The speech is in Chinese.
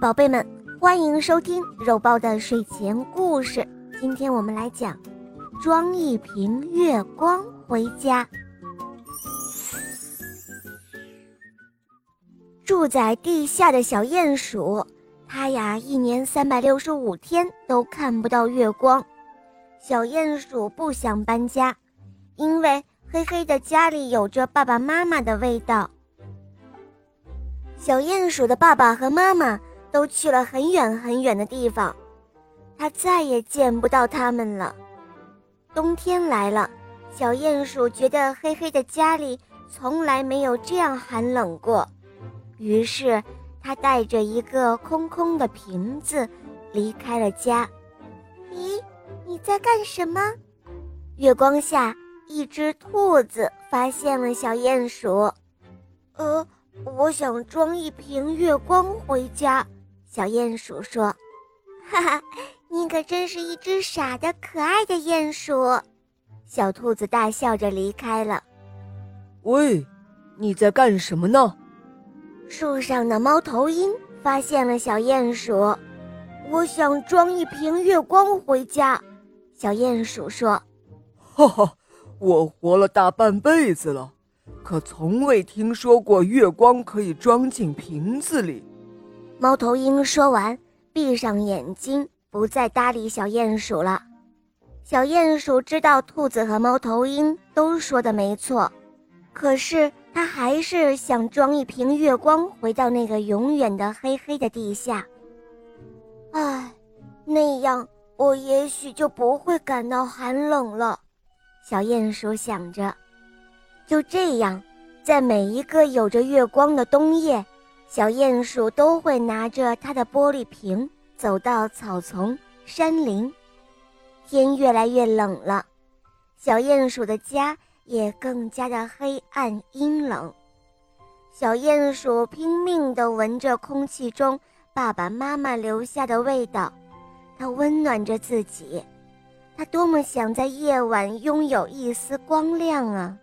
宝贝们，欢迎收听肉包的睡前故事。今天我们来讲，装一瓶月光回家。住在地下的小鼹鼠，它呀一年三百六十五天都看不到月光。小鼹鼠不想搬家，因为黑黑的家里有着爸爸妈妈的味道。小鼹鼠的爸爸和妈妈都去了很远很远的地方，它再也见不到他们了。冬天来了，小鼹鼠觉得黑黑的家里从来没有这样寒冷过，于是它带着一个空空的瓶子离开了家。咦，你在干什么？月光下，一只兔子发现了小鼹鼠。呃。我想装一瓶月光回家，小鼹鼠说：“哈哈，你可真是一只傻的可爱的鼹鼠。”小兔子大笑着离开了。喂，你在干什么呢？树上的猫头鹰发现了小鼹鼠。我想装一瓶月光回家，小鼹鼠说：“哈哈，我活了大半辈子了。”可从未听说过月光可以装进瓶子里。猫头鹰说完，闭上眼睛，不再搭理小鼹鼠了。小鼹鼠知道兔子和猫头鹰都说的没错，可是它还是想装一瓶月光回到那个永远的黑黑的地下。唉，那样我也许就不会感到寒冷了。小鼹鼠想着。就这样，在每一个有着月光的冬夜，小鼹鼠都会拿着它的玻璃瓶走到草丛、山林。天越来越冷了，小鼹鼠的家也更加的黑暗阴冷。小鼹鼠拼命地闻着空气中爸爸妈妈留下的味道，它温暖着自己。它多么想在夜晚拥有一丝光亮啊！